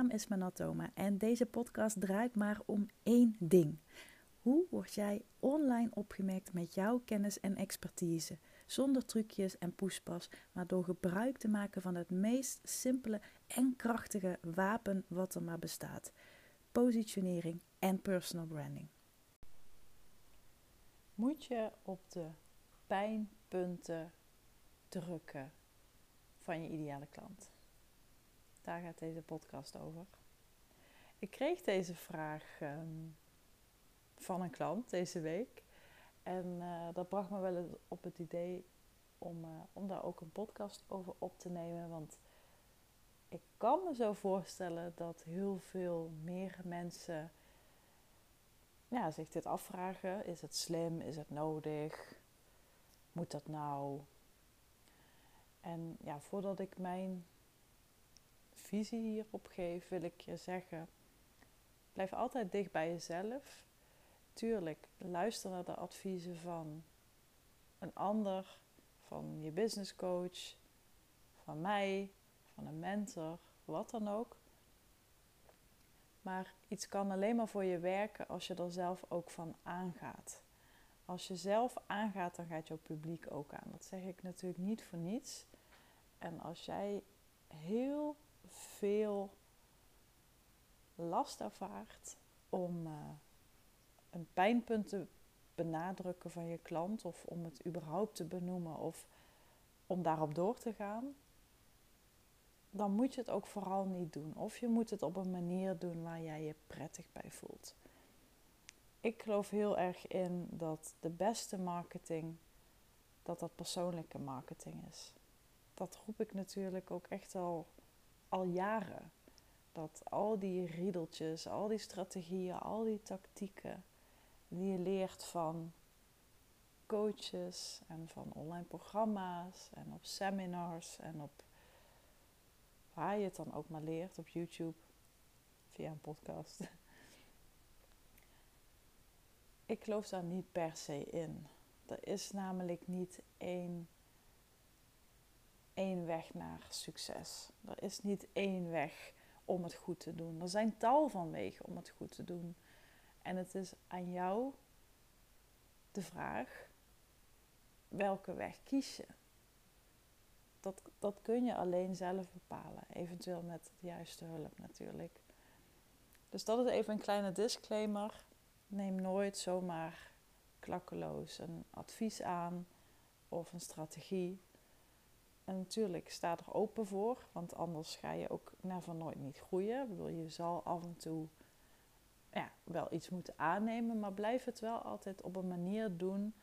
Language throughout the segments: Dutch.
naam is Manatoma en deze podcast draait maar om één ding. Hoe word jij online opgemerkt met jouw kennis en expertise? Zonder trucjes en poespas, maar door gebruik te maken van het meest simpele en krachtige wapen wat er maar bestaat: positionering en personal branding. Moet je op de pijnpunten drukken van je ideale klant? Daar gaat deze podcast over. Ik kreeg deze vraag ehm, van een klant deze week. En uh, dat bracht me wel op het idee om, uh, om daar ook een podcast over op te nemen. Want ik kan me zo voorstellen dat heel veel meer mensen ja, zich dit afvragen. Is het slim? Is het nodig? Moet dat nou? En ja, voordat ik mijn visie hierop geef, wil ik je zeggen: blijf altijd dicht bij jezelf. Tuurlijk, luister naar de adviezen van een ander, van je business coach, van mij, van een mentor, wat dan ook. Maar iets kan alleen maar voor je werken als je er zelf ook van aangaat. Als je zelf aangaat, dan gaat jouw publiek ook aan. Dat zeg ik natuurlijk niet voor niets. En als jij heel veel last ervaart om uh, een pijnpunt te benadrukken van je klant of om het überhaupt te benoemen of om daarop door te gaan, dan moet je het ook vooral niet doen. Of je moet het op een manier doen waar jij je prettig bij voelt. Ik geloof heel erg in dat de beste marketing, dat dat persoonlijke marketing is. Dat roep ik natuurlijk ook echt al, al jaren. Dat al die riedeltjes, al die strategieën, al die tactieken die je leert van coaches en van online programma's en op seminars en op waar je het dan ook maar leert op YouTube via een podcast. Ik geloof daar niet per se in. Er is namelijk niet één, één weg naar succes. Er is niet één weg om het goed te doen. Er zijn tal van wegen om het goed te doen. En het is aan jou de vraag: welke weg kies je? Dat, dat kun je alleen zelf bepalen, eventueel met de juiste hulp natuurlijk. Dus dat is even een kleine disclaimer. Neem nooit zomaar klakkeloos een advies aan of een strategie. En natuurlijk sta er open voor, want anders ga je ook never nooit niet groeien. Je zal af en toe ja, wel iets moeten aannemen, maar blijf het wel altijd op een manier doen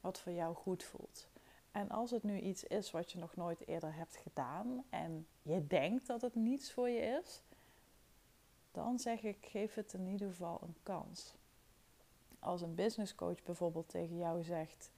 wat voor jou goed voelt. En als het nu iets is wat je nog nooit eerder hebt gedaan en je denkt dat het niets voor je is, dan zeg ik: geef het in ieder geval een kans. Als een business coach bijvoorbeeld tegen jou zegt,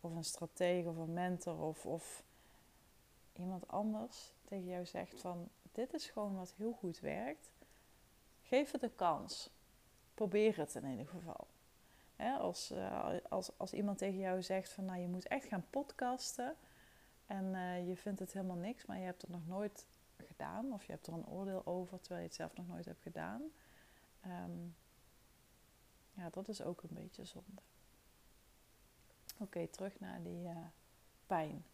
of een stratege of een mentor of, of iemand anders tegen jou zegt van dit is gewoon wat heel goed werkt, geef het een kans. Probeer het in ieder geval. als, uh, als, als iemand tegen jou zegt van nou je moet echt gaan podcasten en uh, je vindt het helemaal niks, maar je hebt het nog nooit gedaan of je hebt er een oordeel over terwijl je het zelf nog nooit hebt gedaan. Um, ja, dat is ook een beetje zonde. Oké, terug naar die uh, pijn.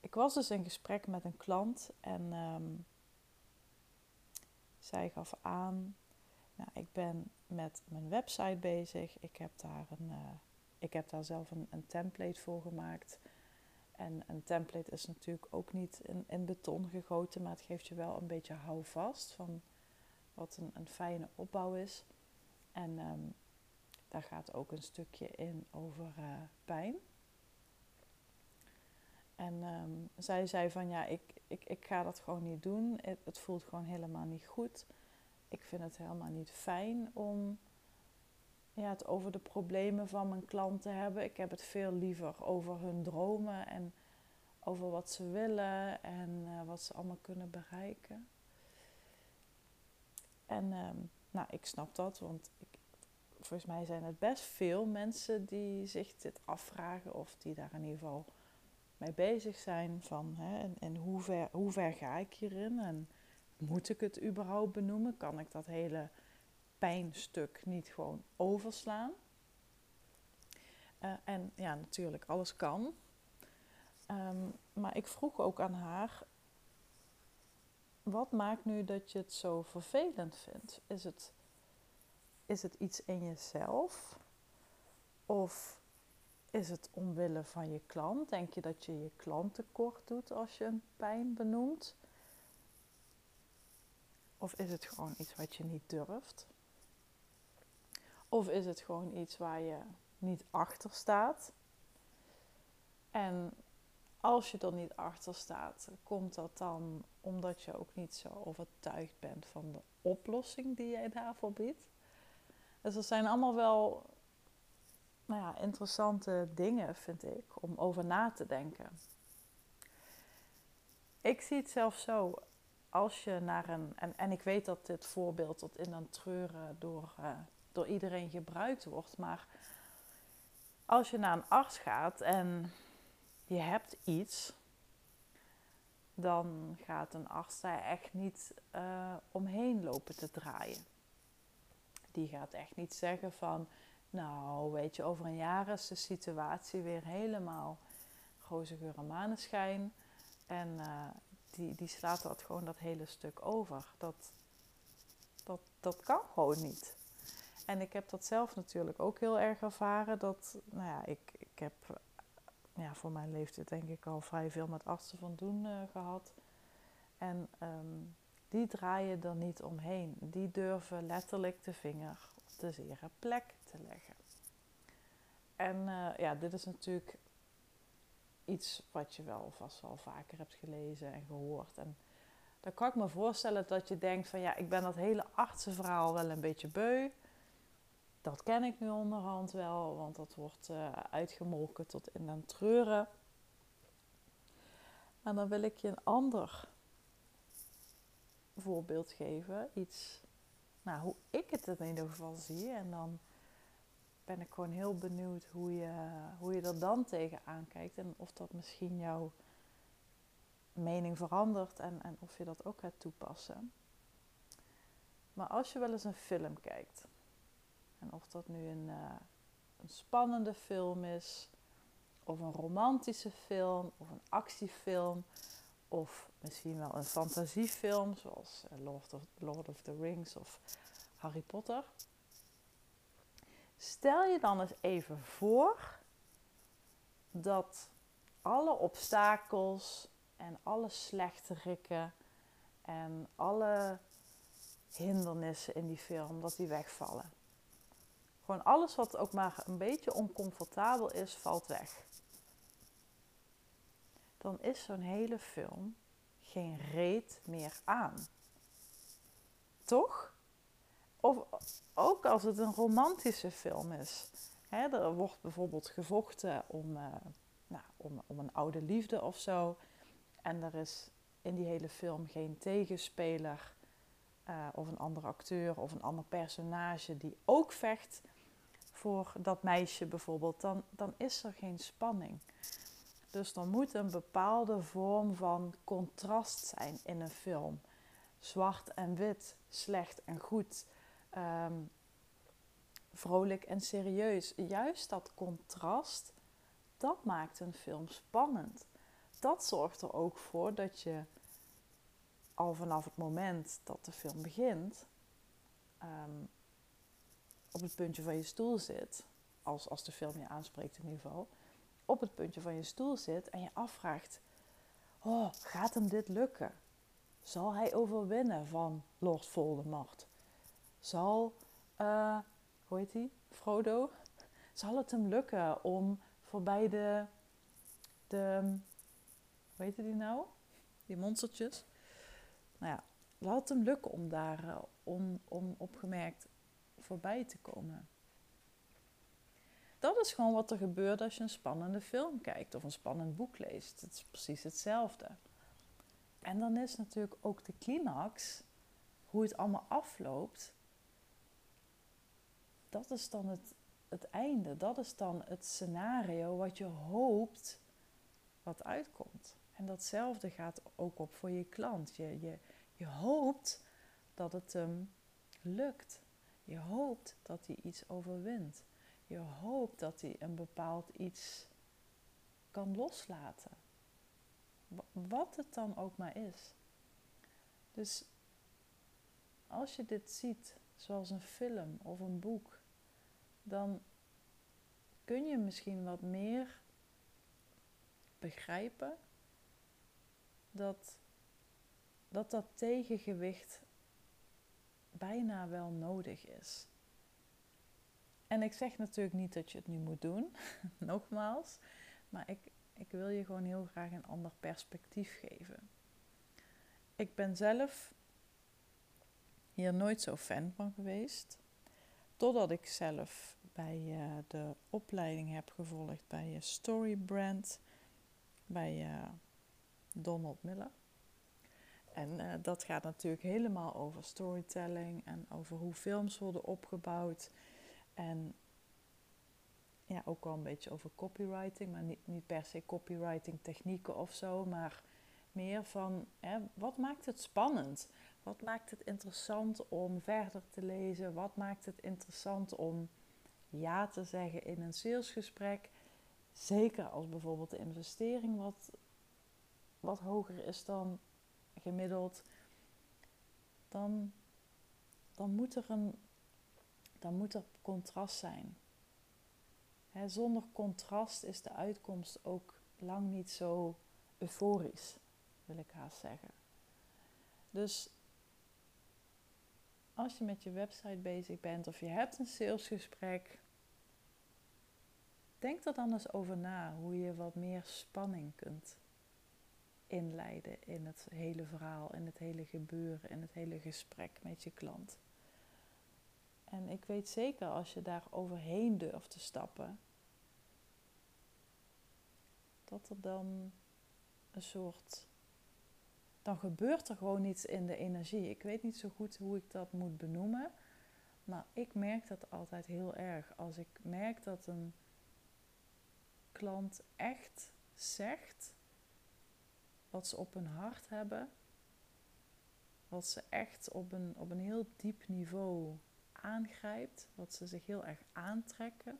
Ik was dus in gesprek met een klant en um, zij gaf aan, nou, ik ben met mijn website bezig. Ik heb daar, een, uh, ik heb daar zelf een, een, template voor gemaakt. En een template is natuurlijk ook niet in, in, beton gegoten, maar het geeft je wel een beetje houvast van wat een, een fijne opbouw is. En um, daar gaat ook een stukje in over uh, pijn. En um, zij zei van ja, ik, ik, ik ga dat gewoon niet doen. Het, het, voelt gewoon helemaal niet goed. Ik vind het helemaal niet fijn om ja, het over de problemen van mijn klant te hebben. Ik heb het veel liever over hun dromen en over wat ze willen en uh, wat ze allemaal kunnen bereiken. En um, nou, ik snap dat, want ik, volgens mij zijn het best veel mensen die zich dit afvragen of die daar in ieder geval mee bezig zijn van hè, en, en hoe, ver, hoe ver ga ik hierin en moet ik het überhaupt benoemen? Kan ik dat hele pijnstuk niet gewoon overslaan? Uh, en ja, natuurlijk, alles kan. Um, maar ik vroeg ook aan haar: wat maakt nu dat je het zo vervelend vindt? Is het, is het iets in jezelf? Of is het omwille van je klant? Denk je dat je je klant tekort doet als je een pijn benoemt? Of is het gewoon iets wat je niet durft? Of is het gewoon iets waar je niet achter staat? En als je er niet achter staat, komt dat dan omdat je ook niet zo overtuigd bent van de oplossing die jij daarvoor biedt? Dus er zijn allemaal wel nou ja, interessante dingen, vind ik, om over na te denken. Ik zie het zelf zo, als je naar een, en, en ik weet dat dit voorbeeld tot in een treuren door, uh, door iedereen gebruikt wordt, maar als je naar een arts gaat en je hebt iets, dan gaat een arts daar echt niet uh, omheen lopen te draaien. Die gaat echt niet zeggen van, nou weet je, over een jaar is de situatie weer helemaal roze geur en maneschijn. En uh, die, die slaat dat gewoon dat hele stuk over. Dat, dat, dat kan gewoon niet. En ik heb dat zelf natuurlijk ook heel erg ervaren. Dat, nou ja, ik, ik heb ja, voor mijn leeftijd denk ik al vrij veel met artsen van doen uh, gehad. En um, die draaien er niet omheen. Die durven letterlijk de vinger de zere plek te leggen. En uh, ja, dit is natuurlijk iets wat je wel vast wel vaker hebt gelezen en gehoord. En dan kan ik me voorstellen dat je denkt van ja, ik ben dat hele artsenverhaal wel een beetje beu. Dat ken ik nu onderhand wel, want dat wordt uh, uitgemolken tot in den treuren. Maar dan wil ik je een ander voorbeeld geven. Iets, nou, hoe ik het in ieder geval zie. En dan ben ik gewoon heel benieuwd hoe je, hoe je er dan tegenaan kijkt. En of dat misschien jouw mening verandert en, en of je dat ook gaat toepassen. Maar als je wel eens een film kijkt, en of dat nu een, uh, een spannende film is, of een romantische film, of een actiefilm, of misschien wel een fantasiefilm, zoals eh, Lord of, the Rings of Harry Potter. Stel je dan eens even voor dat alle obstakels en alle slechterikken en alle hindernissen in die film, dat die wegvallen. Gewoon alles wat ook maar een beetje oncomfortabel is, valt weg. Dan is zo'n hele film geen reet meer aan. Toch? Of ook als het een romantische film is. Er wordt bijvoorbeeld gevochten om, uh, nou, om, om een oude liefde of zo. En er is in die hele film geen tegenspeler uh, of een andere acteur of een ander personage die ook vecht voor dat meisje bijvoorbeeld. Dan, dan is er geen spanning. Dus er moet een bepaalde vorm van contrast zijn in een film. Zwart en wit, slecht en goed um, vrolijk en serieus. Juist dat contrast, dat maakt een film spannend. Dat zorgt er ook voor dat je al vanaf het moment dat de film begint, um, op het puntje van je stoel zit, als, als de film je aanspreekt in ieder geval, op het puntje van je stoel zit en je afvraagt: Oh, gaat hem dit lukken? Zal hij overwinnen van Lord Voldemort? zal, uh, hoe heet die, Frodo, zal het hem lukken om voorbij de, de hoe heet die nou, die monstertjes, nou ja, zal het hem lukken om daar uh, on, onopgemerkt voorbij te komen. Dat is gewoon wat er gebeurt als je een spannende film kijkt of een spannend boek leest. Het is precies hetzelfde. En dan is natuurlijk ook de climax, hoe het allemaal afloopt, dat is dan het, het einde. Dat is dan het scenario wat je hoopt wat uitkomt. En datzelfde gaat ook op voor je klant. Je, je, Je hoopt dat het hem lukt. Je hoopt dat hij iets overwint. Je hoopt dat hij een bepaald iets kan loslaten. Wat het dan ook maar is. Dus als je dit ziet, zoals een film of een boek, dan kun je misschien wat meer begrijpen dat dat, dat tegengewicht bijna wel nodig is. En ik zeg natuurlijk niet dat je het nu moet doen, nogmaals, maar ik, ik wil je gewoon heel graag een ander perspectief geven. Ik ben zelf hier nooit zo fan van geweest, totdat ik zelf bij uh, de opleiding heb gevolgd bij uh, Storybrand, bij uh, Donald Miller. En dat gaat natuurlijk helemaal over storytelling en over hoe films worden opgebouwd. En ja, ook wel een beetje over copywriting, maar niet, niet per se copywriting technieken of zo, maar meer van hè, wat maakt het spannend? Wat maakt het interessant om verder te lezen? Wat maakt het interessant om ja te zeggen in een salesgesprek? Zeker als bijvoorbeeld de investering wat, wat hoger is dan gemiddeld, dan, dan, moet, er een, dan moet er contrast zijn. zonder contrast is de uitkomst ook lang niet zo euforisch, wil ik haast zeggen. Dus als je met je website bezig bent of je hebt een salesgesprek, denk er dan eens over na hoe je wat meer spanning kunt inleiden in het hele verhaal, in het hele gebeuren, in het hele gesprek met je klant. En ik weet zeker als je daar overheen durft te stappen, dat er dan een soort. Dan gebeurt er gewoon iets in de energie. Ik weet niet zo goed hoe ik dat moet benoemen. Maar ik merk dat altijd heel erg. Als ik merk dat een klant echt zegt wat ze op hun hart hebben. Wat ze echt op een, op een heel diep niveau aangrijpt. Wat ze zich heel erg aantrekken.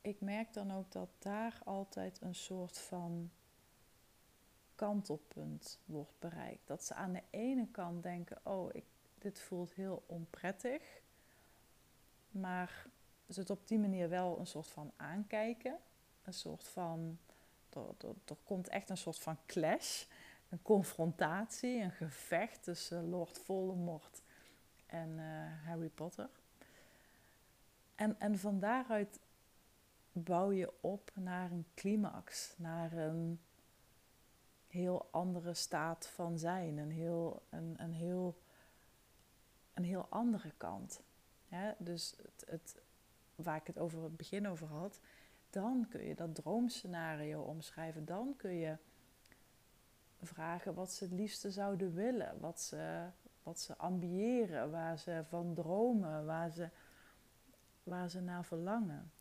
Ik merk dan ook dat daar altijd een soort van kantelpunt wordt bereikt. Dat ze aan de ene kant denken: oh, ik, dit voelt heel onprettig. Maar ze het op die manier wel een soort van aankijken. Een soort van er, komt echt een soort van clash, een confrontatie, een gevecht tussen Lord Voldemort en uh, Harry Potter. En, en van daaruit bouw je op naar een climax, naar een heel andere staat van zijn, een heel, een, een heel, een heel andere kant. dus het, het, waar ik het over het begin over had, dan kun je dat droomscenario omschrijven. Dan kun je vragen wat ze het liefste zouden willen, wat ze, wat ze ambiëren, waar ze van dromen, waar ze, waar ze naar verlangen.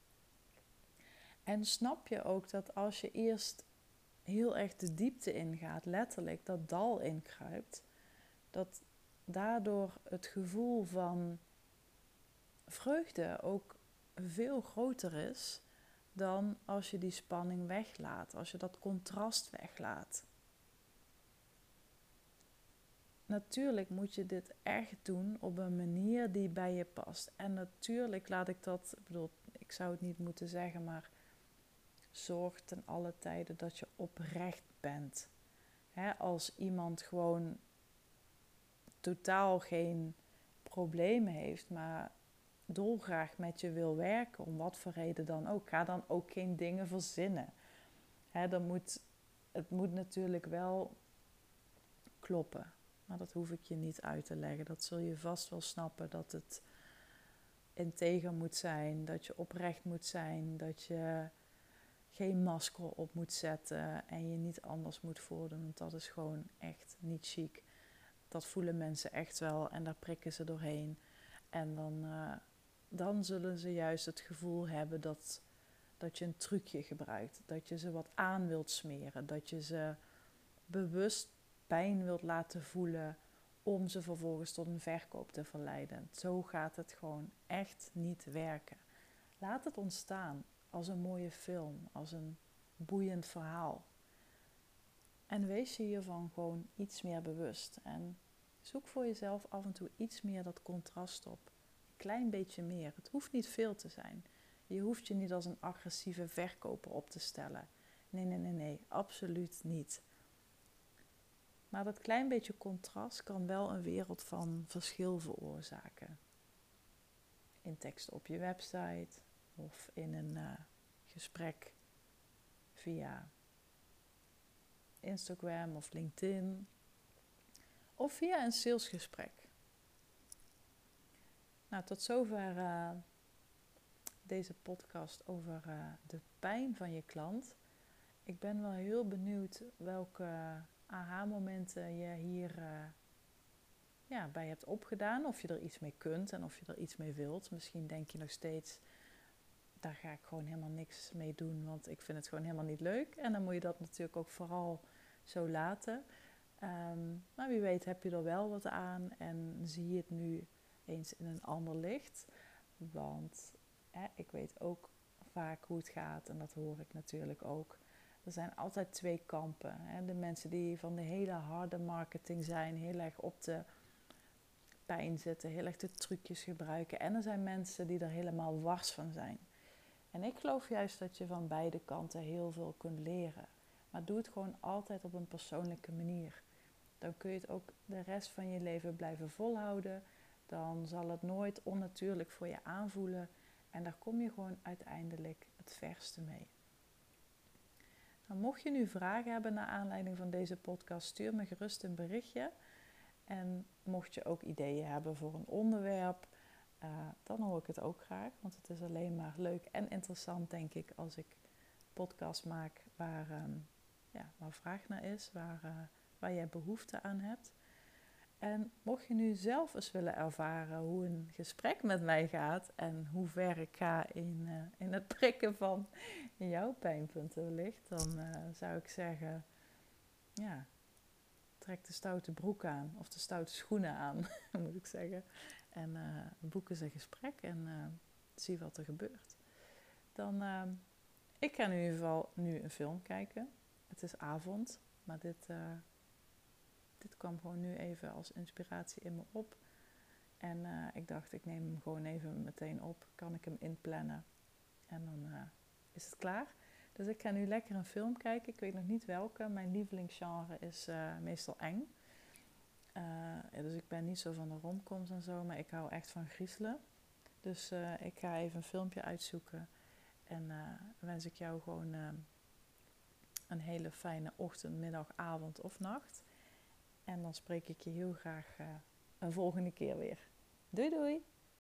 En snap je ook dat als je eerst heel erg de diepte ingaat, letterlijk dat dal inkruipt, dat daardoor het gevoel van vreugde ook veel groter is dan als je die spanning weglaat, als je dat contrast weglaat. Natuurlijk moet je dit echt doen op een manier die bij je past. En natuurlijk laat ik dat, ik bedoel, ik zou het niet moeten zeggen, maar zorg ten alle tijden dat je oprecht bent. als iemand gewoon totaal geen problemen heeft, maar dolgraag met je wil werken, om wat voor reden dan ook, ga dan ook geen dingen verzinnen. Hè, dan moet, het moet natuurlijk wel kloppen. Maar dat hoef ik je niet uit te leggen. Dat zul je vast wel snappen dat het integer moet zijn, dat je oprecht moet zijn, dat je geen masker op moet zetten en je niet anders moet voordoen. Want dat is gewoon echt niet chic. Dat voelen mensen echt wel en daar prikken ze doorheen. En dan, uh, dan zullen ze juist het gevoel hebben dat, dat je een trucje gebruikt. Dat je ze wat aan wilt smeren. Dat je ze bewust pijn wilt laten voelen om ze vervolgens tot een verkoop te verleiden. Zo gaat het gewoon echt niet werken. Laat het ontstaan als een mooie film, als een boeiend verhaal. En wees je hiervan gewoon iets meer bewust. En zoek voor jezelf af en toe iets meer dat contrast op. Een klein beetje meer. Het hoeft niet veel te zijn. Je hoeft je niet als een agressieve verkoper op te stellen. Nee, nee, nee, nee, absoluut niet. Maar dat klein beetje contrast kan wel een wereld van verschil veroorzaken. In tekst op je website of in een uh, gesprek via Instagram of LinkedIn of via een salesgesprek. Nou, tot zover uh, deze podcast over uh, de pijn van je klant. Ik ben wel heel benieuwd welke aha-momenten je hier uh, ja, bij hebt opgedaan. Of je er iets mee kunt en of je er iets mee wilt. Misschien denk je nog steeds, daar ga ik gewoon helemaal niks mee doen, want ik vind het gewoon helemaal niet leuk. En dan moet je dat natuurlijk ook vooral zo laten. Um, maar wie weet heb je er wel wat aan en zie je het nu eens in een ander licht. Want ik weet ook vaak hoe het gaat en dat hoor ik natuurlijk ook. Er zijn altijd twee kampen. Hè. De mensen die van de hele harde marketing zijn, heel erg op de pijn zitten, heel erg de trucjes gebruiken. En er zijn mensen die er helemaal wars van zijn. En ik geloof juist dat je van beide kanten heel veel kunt leren. Maar doe het gewoon altijd op een persoonlijke manier. Dan kun je het ook de rest van je leven blijven volhouden. Dan zal het nooit onnatuurlijk voor je aanvoelen. En daar kom je gewoon uiteindelijk het verste mee. Nou, mocht je nu vragen hebben naar aanleiding van deze podcast, stuur me gerust een berichtje. En mocht je ook ideeën hebben voor een onderwerp, uh, dan hoor ik het ook graag. Want het is alleen maar leuk en interessant, denk ik, als ik podcast maak waar, um, ja, waar vraag naar is, waar, uh, waar jij behoefte aan hebt. En mocht je nu zelf eens willen ervaren hoe een gesprek met mij gaat en hoe ver ik ga in, uh, in het prikken van jouw pijnpunten wellicht, dan uh, zou ik zeggen, ja, trek de stoute broek aan of de stoute schoenen aan, moet ik zeggen. En uh, boek eens een gesprek en zie wat er gebeurt. Dan, ik ga in ieder geval nu een film kijken. Het is avond, maar dit dit kwam gewoon nu even als inspiratie in me op. En uh, ik dacht, ik neem hem gewoon even meteen op. Kan ik hem inplannen? En dan uh, is het klaar. Dus ik ga nu lekker een film kijken. Ik weet nog niet welke. Mijn lievelingsgenre is uh, meestal eng. dus ik ben niet zo van de romcoms en zo. Maar ik hou echt van griezelen. Dus ik ga even een filmpje uitzoeken. En wens ik jou gewoon een hele fijne ochtend, middag, avond of nacht. En dan spreek ik je heel graag uh, een volgende keer weer. Doei doei!